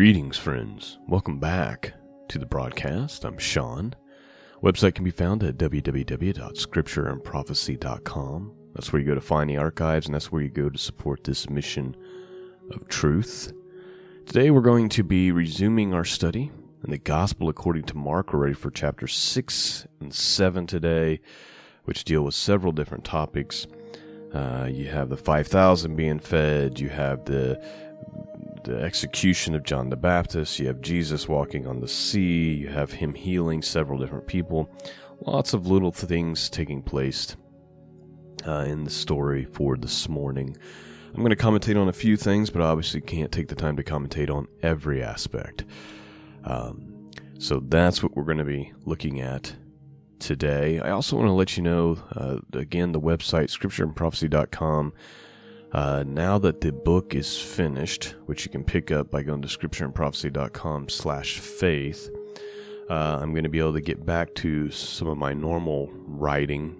Greetings, friends. Welcome back to the broadcast. I'm Sean. Website can be found at www.scriptureandprophecy.com. That's where you go to find the archives, and that's where you go to support this mission of truth. Today, we're going to be resuming our study in the Gospel according to Mark. We're ready for chapter 6 and 7 today, which deal with several different topics. Uh, you have the 5,000 being fed, you have the the execution of John the Baptist, you have Jesus walking on the sea, you have him healing several different people. Lots of little things taking place uh, in the story for this morning. I'm going to commentate on a few things, but I obviously can't take the time to commentate on every aspect. Um, so that's what we're going to be looking at today. I also want to let you know uh, again, the website, scriptureandprophecy.com. Uh, now that the book is finished, which you can pick up by going to scriptureandprophecy.com slash faith, uh, I'm going to be able to get back to some of my normal writing,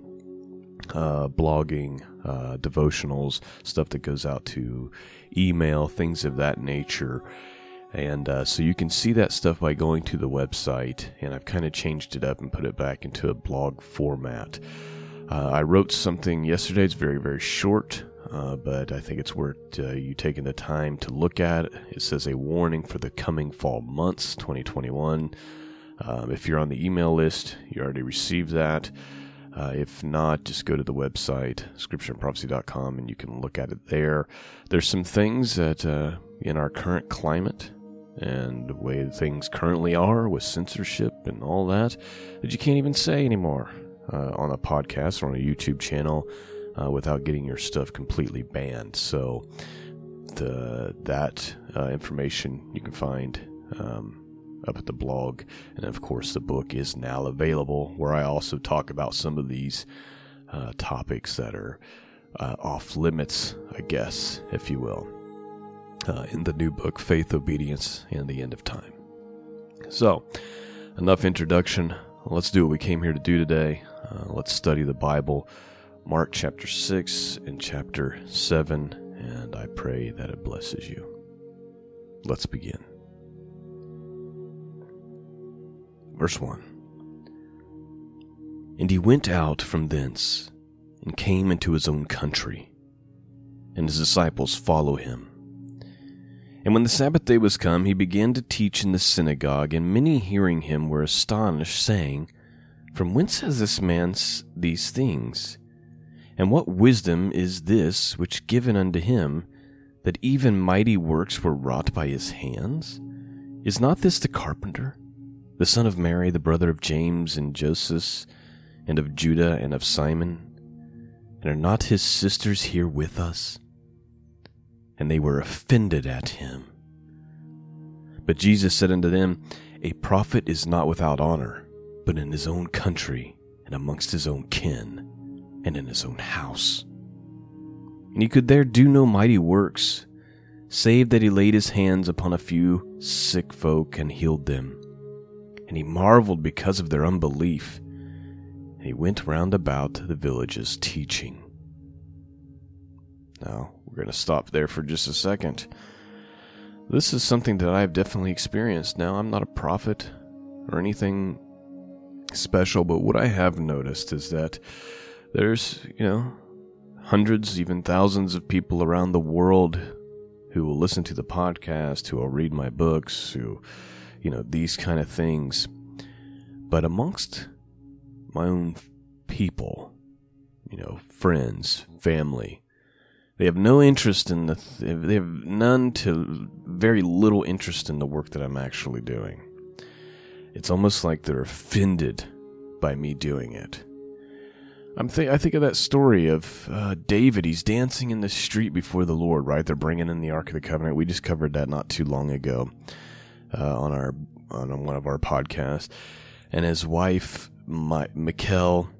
uh, blogging, uh, devotionals, stuff that goes out to email, things of that nature. And uh, so you can see that stuff by going to the website, and I've kind of changed it up and put it back into a blog format. Uh, I wrote something yesterday, it's very, very short. Uh, but I think it's worth uh, you taking the time to look at. It. it says a warning for the coming fall months 2021. Um, if you're on the email list, you already received that. Uh, if not, just go to the website, scriptureandprophecy.com, and you can look at it there. There's some things that uh, in our current climate and the way things currently are with censorship and all that, that you can't even say anymore uh, on a podcast or on a YouTube channel uh, without getting your stuff completely banned. So the that uh, information you can find um, up at the blog, and of course the book is now available, where I also talk about some of these uh, topics that are uh, off limits, I guess, if you will, uh, in the new book, Faith, Obedience, and the End of Time. So, enough introduction. Let's do what we came here to do today. Uh, let's study the Bible Mark chapter 6 and chapter 7, and I pray that it blesses you. Let's begin. Verse 1 And he went out from thence and came into his own country, and his disciples follow him. And when the Sabbath day was come, he began to teach in the synagogue, and many hearing him were astonished, saying, From whence has this man these things? And what wisdom is this which given unto him, that even mighty works were wrought by his hands? Is not this the carpenter, the son of Mary, the brother of James and Joseph, and of Judah and of Simon? And are not his sisters here with us? And they were offended at him. But Jesus said unto them, A prophet is not without honor, but in his own country and amongst his own kin and in his own house. And he could there do no mighty works, save that he laid his hands upon a few sick folk and healed them. And he marveled because of their unbelief. And he went round about the villages teaching. Now, we're going to stop there for just a second. This is something that I've definitely experienced. Now, I'm not a prophet or anything special, but what I have noticed is that there's, you know, hundreds, even thousands of people around the world who will listen to the podcast, who will read my books, who, you know, these kind of things. But amongst my own people, you know, friends, family, they have no interest in the, th- they have none to very little interest in the work that I'm actually doing. It's almost like they're offended by me doing it. I'm th- I think of that story of uh, David. He's dancing in the street before the Lord, right? They're bringing in the Ark of the Covenant. We just covered that not too long ago uh, on our on one of our podcasts. And his wife, my, Michal,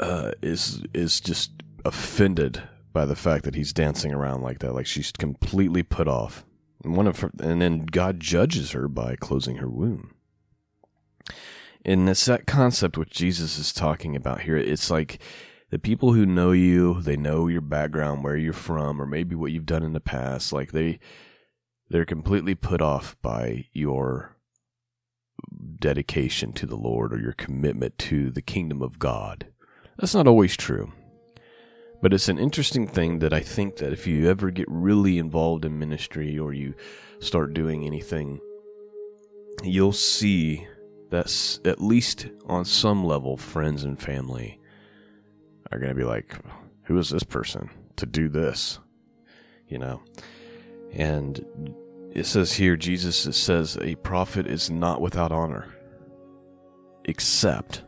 uh, is is just offended by the fact that he's dancing around like that. Like she's completely put off. And one of her, and then God judges her by closing her womb and it's that concept which Jesus is talking about here. It's like the people who know you, they know your background, where you're from, or maybe what you've done in the past. Like they, they're completely put off by your dedication to the Lord or your commitment to the kingdom of God. That's not always true. But it's an interesting thing that I think that if you ever get really involved in ministry or you start doing anything, you'll see that at least on some level, friends and family are going to be like, who is this person to do this? You know? And it says here, Jesus says, a prophet is not without honor, except,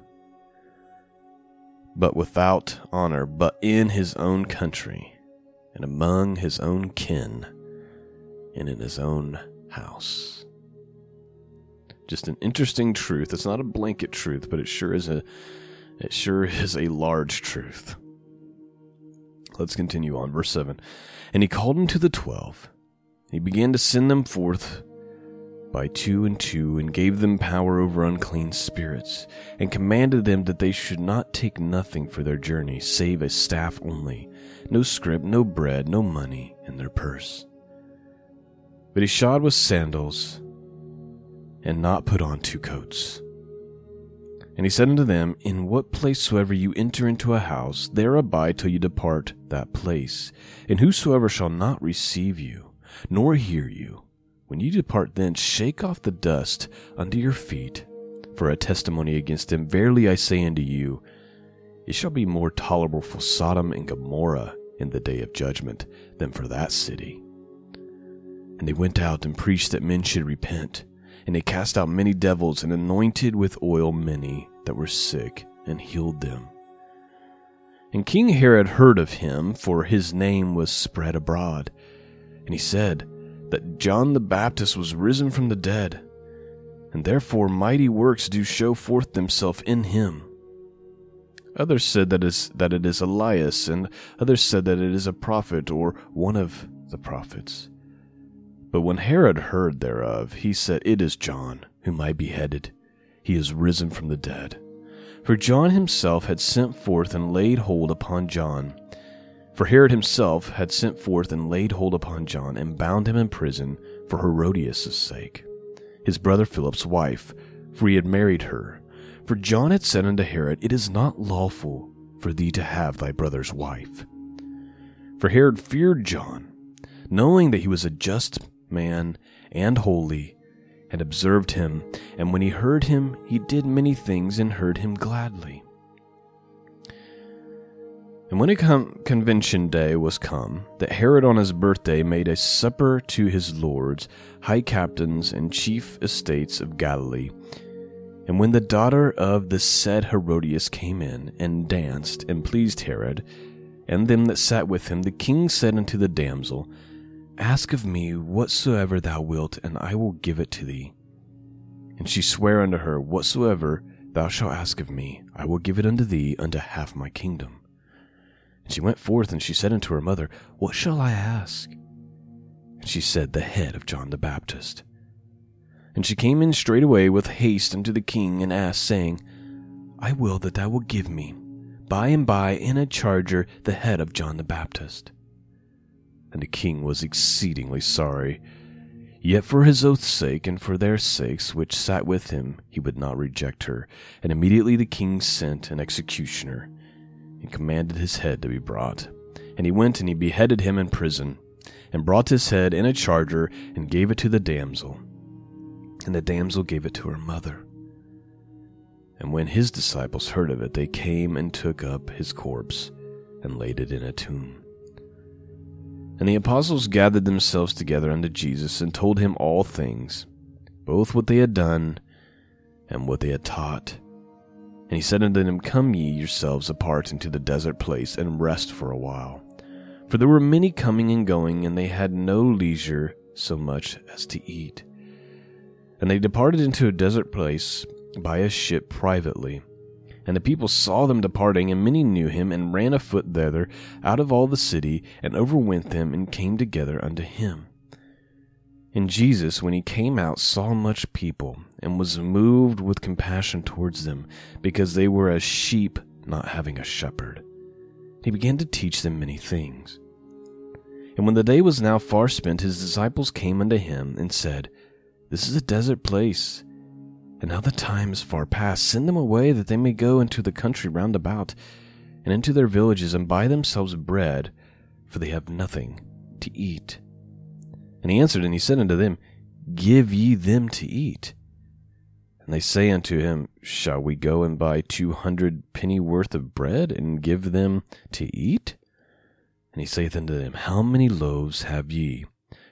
but without honor, but in his own country, and among his own kin, and in his own house. Just an interesting truth. It's not a blanket truth, but it sure is a it sure is a large truth. Let's continue on. Verse 7. And he called him to the twelve he began to send them forth by two and two, and gave them power over unclean spirits, and commanded them that they should not take nothing for their journey, save a staff only, no scrip, no bread, no money in their purse. But he shod with sandals, and not put on two coats. And he said unto them, In what place soever you enter into a house, there abide till you depart that place. And whosoever shall not receive you, nor hear you. When you depart thence, shake off the dust under your feet for a testimony against them. Verily I say unto you, it shall be more tolerable for Sodom and Gomorrah in the day of judgment than for that city. And they went out and preached that men should repent. And he cast out many devils and anointed with oil many that were sick and healed them. And King Herod heard of him, for his name was spread abroad and he said that John the Baptist was risen from the dead, and therefore mighty works do show forth themselves in him. Others said that, is, that it is Elias, and others said that it is a prophet or one of the prophets. But when Herod heard thereof, he said, It is John, whom I beheaded. He is risen from the dead. For John himself had sent forth and laid hold upon John for Herod himself had sent forth and laid hold upon John and bound him in prison for Herodias' sake, his brother Philip's wife, for he had married her. For John had said unto Herod, It is not lawful for thee to have thy brother's wife. For Herod feared John, knowing that he was a just man and holy, and observed him, and when he heard him, he did many things and heard him gladly. And when a convention day was come, that Herod on his birthday made a supper to his lords, high captains, and chief estates of Galilee. And when the daughter of the said Herodias came in, and danced, and pleased Herod, and them that sat with him, the king said unto the damsel, Ask of me whatsoever thou wilt, and I will give it to thee. And she sware unto her, Whatsoever thou shalt ask of me, I will give it unto thee unto half my kingdom. And she went forth, and she said unto her mother, What shall I ask? And she said, The head of John the Baptist. And she came in straightway with haste unto the king, and asked, saying, I will that thou wilt give me, by and by in a charger, the head of John the Baptist. And the king was exceedingly sorry. Yet for his oath's sake, and for their sakes which sat with him, he would not reject her. And immediately the king sent an executioner and commanded his head to be brought. And he went and he beheaded him in prison, and brought his head in a charger, and gave it to the damsel. And the damsel gave it to her mother. And when his disciples heard of it, they came and took up his corpse, and laid it in a tomb. And the apostles gathered themselves together unto Jesus, and told him all things, both what they had done, and what they had taught. And he said unto them, Come ye yourselves apart into the desert place, and rest for a while. For there were many coming and going, and they had no leisure so much as to eat. And they departed into a desert place by a ship privately. And the people saw them departing, and many knew him, and ran afoot thither out of all the city, and overwent them, and came together unto him. And Jesus, when he came out, saw much people, and was moved with compassion towards them, because they were as sheep not having a shepherd. He began to teach them many things. And when the day was now far spent, his disciples came unto him and said, This is a desert place, and now the time is far past. Send them away that they may go into the country round about, and into their villages, and buy themselves bread, for they have nothing to eat. And he answered and he said unto them, Give ye them to eat. And they say unto him, Shall we go and buy two hundred penny worth of bread, and give them to eat? And he saith unto them, How many loaves have ye?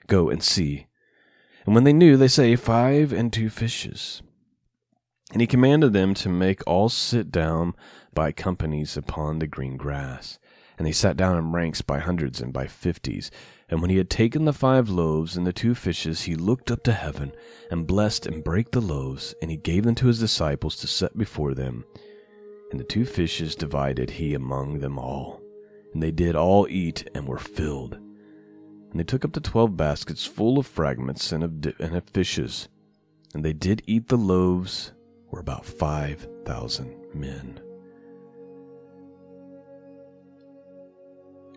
Go and see. And when they knew, they say, Five and two fishes. And he commanded them to make all sit down by companies upon the green grass. And they sat down in ranks by hundreds and by fifties. And when he had taken the five loaves and the two fishes, he looked up to heaven, and blessed and brake the loaves, and he gave them to his disciples to set before them. And the two fishes divided he among them all. And they did all eat and were filled. And they took up the twelve baskets full of fragments and of, di- and of fishes. And they did eat the loaves, were about five thousand men.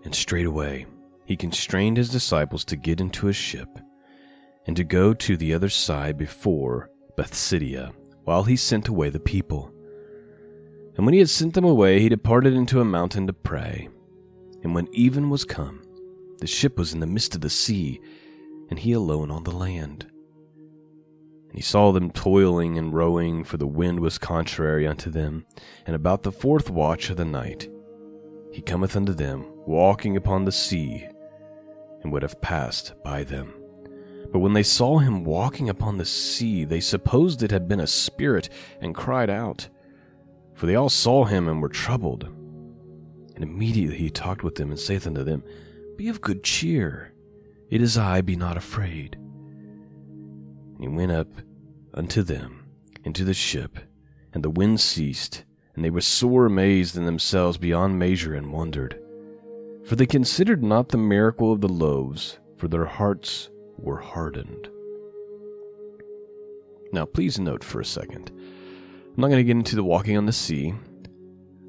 And straightway he constrained his disciples to get into a ship, and to go to the other side before Bethsaida, while he sent away the people. And when he had sent them away, he departed into a mountain to pray. And when even was come, the ship was in the midst of the sea, and he alone on the land. And he saw them toiling and rowing, for the wind was contrary unto them. And about the fourth watch of the night, he cometh unto them, walking upon the sea, and would have passed by them. But when they saw him walking upon the sea, they supposed it had been a spirit, and cried out. For they all saw him and were troubled. And immediately he talked with them, and saith unto them, Be of good cheer, it is I, be not afraid. He went up unto them into the ship, and the wind ceased, and they were sore amazed in themselves beyond measure, and wondered. For they considered not the miracle of the loaves, for their hearts were hardened. Now, please note for a second. I'm not going to get into the walking on the sea.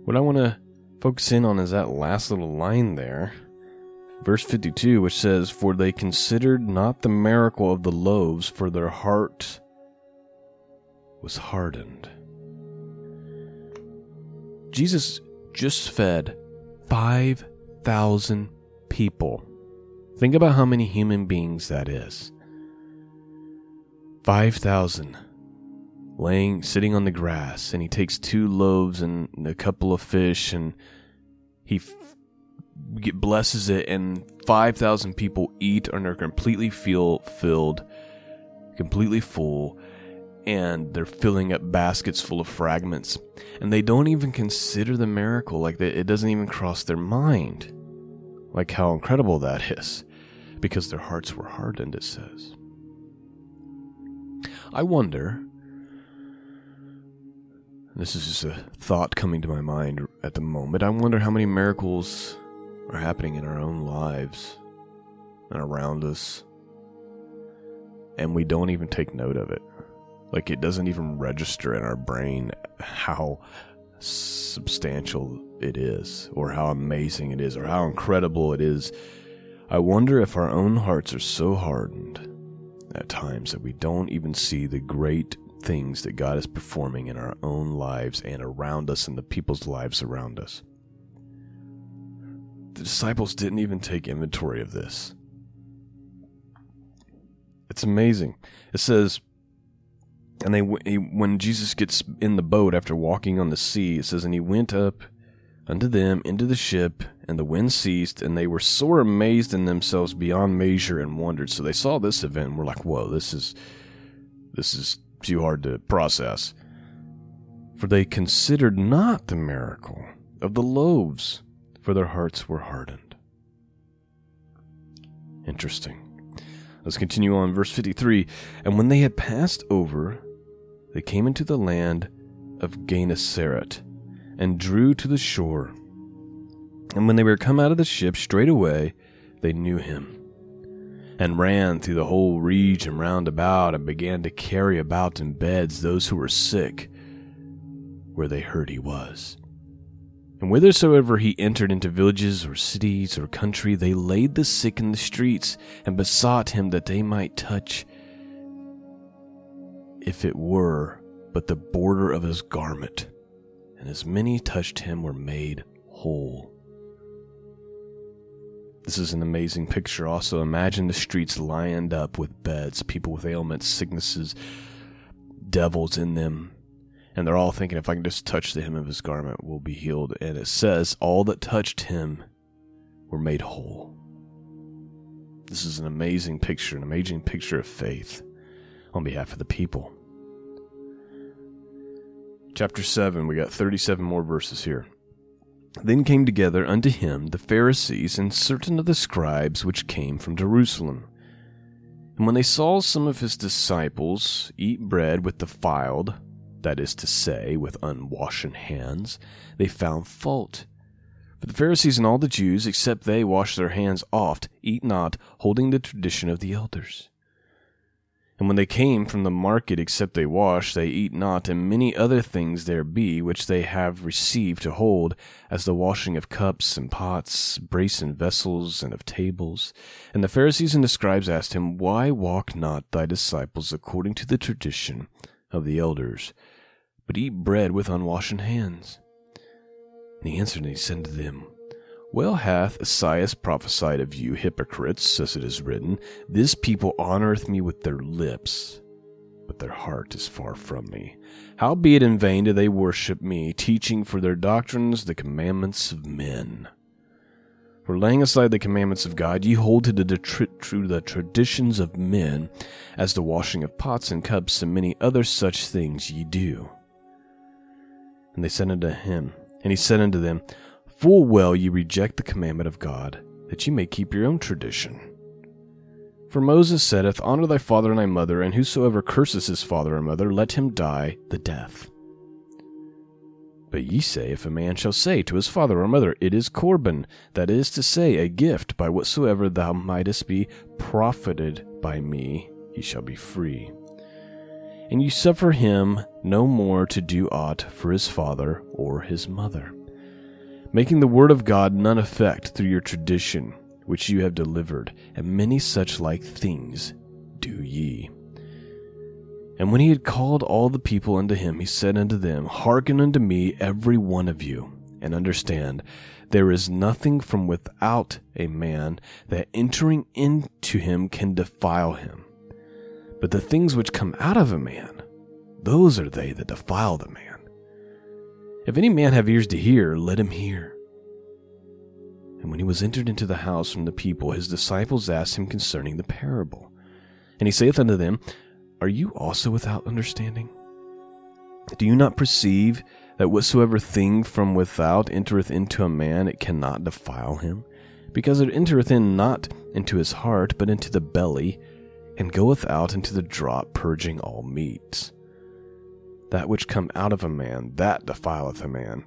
What I want to focus in on is that last little line there, verse 52, which says, For they considered not the miracle of the loaves, for their heart was hardened. Jesus just fed 5,000 people. Think about how many human beings that is. 5,000 laying sitting on the grass and he takes two loaves and a couple of fish and he blesses it and 5,000 people eat and are completely feel filled completely full and they're filling up baskets full of fragments and they don't even consider the miracle like it doesn't even cross their mind like how incredible that is because their hearts were hardened it says i wonder this is just a thought coming to my mind at the moment. I wonder how many miracles are happening in our own lives and around us, and we don't even take note of it. Like, it doesn't even register in our brain how substantial it is, or how amazing it is, or how incredible it is. I wonder if our own hearts are so hardened at times that we don't even see the great things that God is performing in our own lives and around us and the people's lives around us. The disciples didn't even take inventory of this. It's amazing. It says, and they when Jesus gets in the boat after walking on the sea, it says, and he went up unto them into the ship, and the wind ceased, and they were sore amazed in themselves beyond measure and wondered. So they saw this event and were like, "Whoa, this is this is too hard to process. For they considered not the miracle of the loaves, for their hearts were hardened. Interesting. Let's continue on. Verse 53 And when they had passed over, they came into the land of Gennesaret, and drew to the shore. And when they were come out of the ship, straightway they knew him and ran through the whole region round about and began to carry about in beds those who were sick where they heard he was. And whithersoever he entered into villages or cities or country, they laid the sick in the streets and besought him that they might touch, if it were but the border of his garment. And as many touched him were made whole. This is an amazing picture. Also, imagine the streets lined up with beds, people with ailments, sicknesses, devils in them. And they're all thinking, if I can just touch the hem of his garment, we'll be healed. And it says, all that touched him were made whole. This is an amazing picture, an amazing picture of faith on behalf of the people. Chapter 7, we got 37 more verses here. Then came together unto him the Pharisees and certain of the scribes which came from Jerusalem. And when they saw some of his disciples eat bread with the defiled, that is to say, with unwashen hands, they found fault. For the Pharisees and all the Jews, except they wash their hands oft, eat not, holding the tradition of the elders. And when they came from the market, except they wash, they eat not, and many other things there be which they have received to hold, as the washing of cups and pots, brazen vessels, and of tables. And the Pharisees and the scribes asked him, Why walk not thy disciples according to the tradition of the elders, but eat bread with unwashen hands? And he answered and he said to them, well hath Esaias prophesied of you, hypocrites, as it is written, This people honoureth me with their lips, but their heart is far from me. Howbeit in vain do they worship me, teaching for their doctrines the commandments of men. For laying aside the commandments of God, ye hold to the, to the traditions of men, as the washing of pots and cups, and many other such things ye do. And they said unto him, and he said unto them, Full well ye reject the commandment of God, that ye may keep your own tradition. For Moses saith, Honor thy father and thy mother, and whosoever curses his father or mother, let him die the death. But ye say, If a man shall say to his father or mother, It is Corban, that is to say, a gift, by whatsoever thou mightest be profited by me, he shall be free. And you suffer him no more to do aught for his father or his mother making the word of God none effect through your tradition, which you have delivered, and many such like things do ye. And when he had called all the people unto him, he said unto them, Hearken unto me, every one of you, and understand, there is nothing from without a man that entering into him can defile him. But the things which come out of a man, those are they that defile the man. If any man have ears to hear, let him hear. And when he was entered into the house from the people, his disciples asked him concerning the parable. And he saith unto them, Are you also without understanding? Do you not perceive that whatsoever thing from without entereth into a man, it cannot defile him? Because it entereth in not into his heart, but into the belly, and goeth out into the drop, purging all meats that which come out of a man, that defileth a man.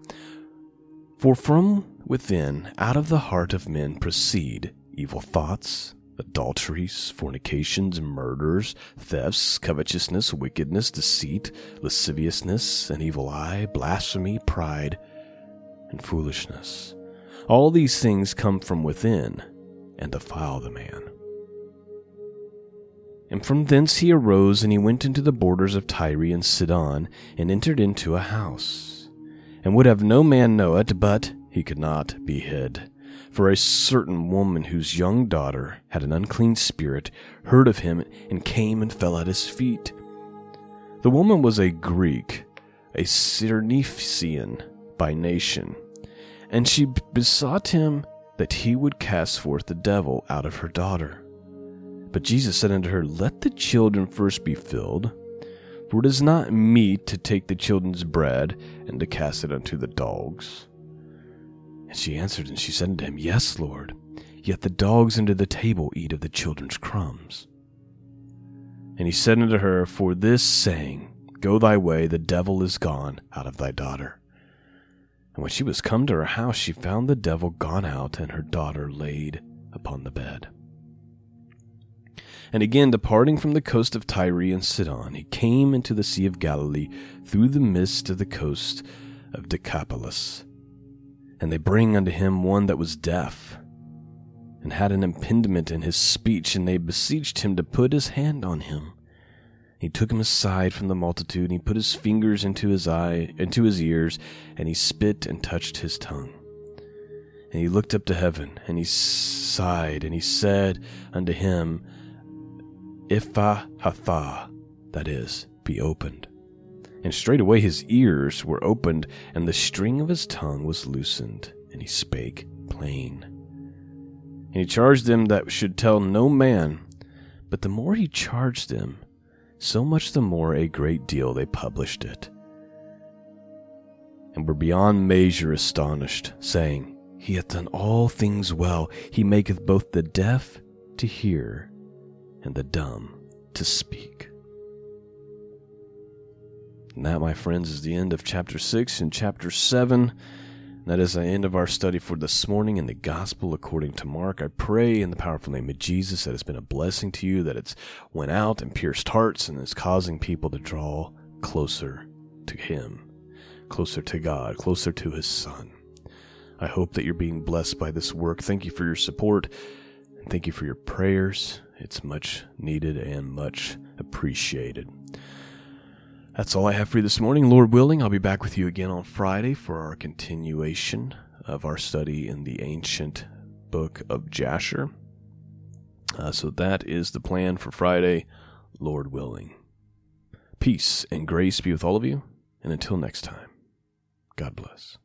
For from within, out of the heart of men proceed evil thoughts, adulteries, fornications, murders, thefts, covetousness, wickedness, deceit, lasciviousness, an evil eye, blasphemy, pride, and foolishness. All these things come from within and defile the man. And from thence he arose, and he went into the borders of Tyre and Sidon, and entered into a house, and would have no man know it, but he could not be hid. For a certain woman whose young daughter had an unclean spirit heard of him, and came and fell at his feet. The woman was a Greek, a Cyrenian by nation, and she besought him that he would cast forth the devil out of her daughter. But Jesus said unto her, Let the children first be filled, for it is not meet to take the children's bread and to cast it unto the dogs. And she answered and she said unto him, Yes, Lord, yet the dogs under the table eat of the children's crumbs. And he said unto her, For this saying, Go thy way, the devil is gone out of thy daughter. And when she was come to her house, she found the devil gone out, and her daughter laid upon the bed. And again, departing from the coast of Tyre and Sidon, he came into the Sea of Galilee through the midst of the coast of Decapolis. And they bring unto him one that was deaf, and had an impediment in his speech, and they beseeched him to put his hand on him. He took him aside from the multitude, and he put his fingers into his eye, into his ears, and he spit and touched his tongue. And he looked up to heaven, and he sighed, and he said unto him, Ipha hatha, that is, be opened. And straightway his ears were opened, and the string of his tongue was loosened, and he spake plain. And he charged them that should tell no man, but the more he charged them, so much the more a great deal they published it, and were beyond measure astonished, saying, He hath done all things well. He maketh both the deaf to hear and the dumb to speak. And that, my friends, is the end of chapter 6 and chapter 7. That is the end of our study for this morning in the Gospel according to Mark. I pray in the powerful name of Jesus that it's been a blessing to you, that it's went out and pierced hearts and is causing people to draw closer to Him, closer to God, closer to His Son. I hope that you're being blessed by this work. Thank you for your support thank you for your prayers. It's much needed and much appreciated. That's all I have for you this morning. Lord willing, I'll be back with you again on Friday for our continuation of our study in the ancient book of Jasher. Uh, so that is the plan for Friday, Lord willing. Peace and grace be with all of you, and until next time, God bless.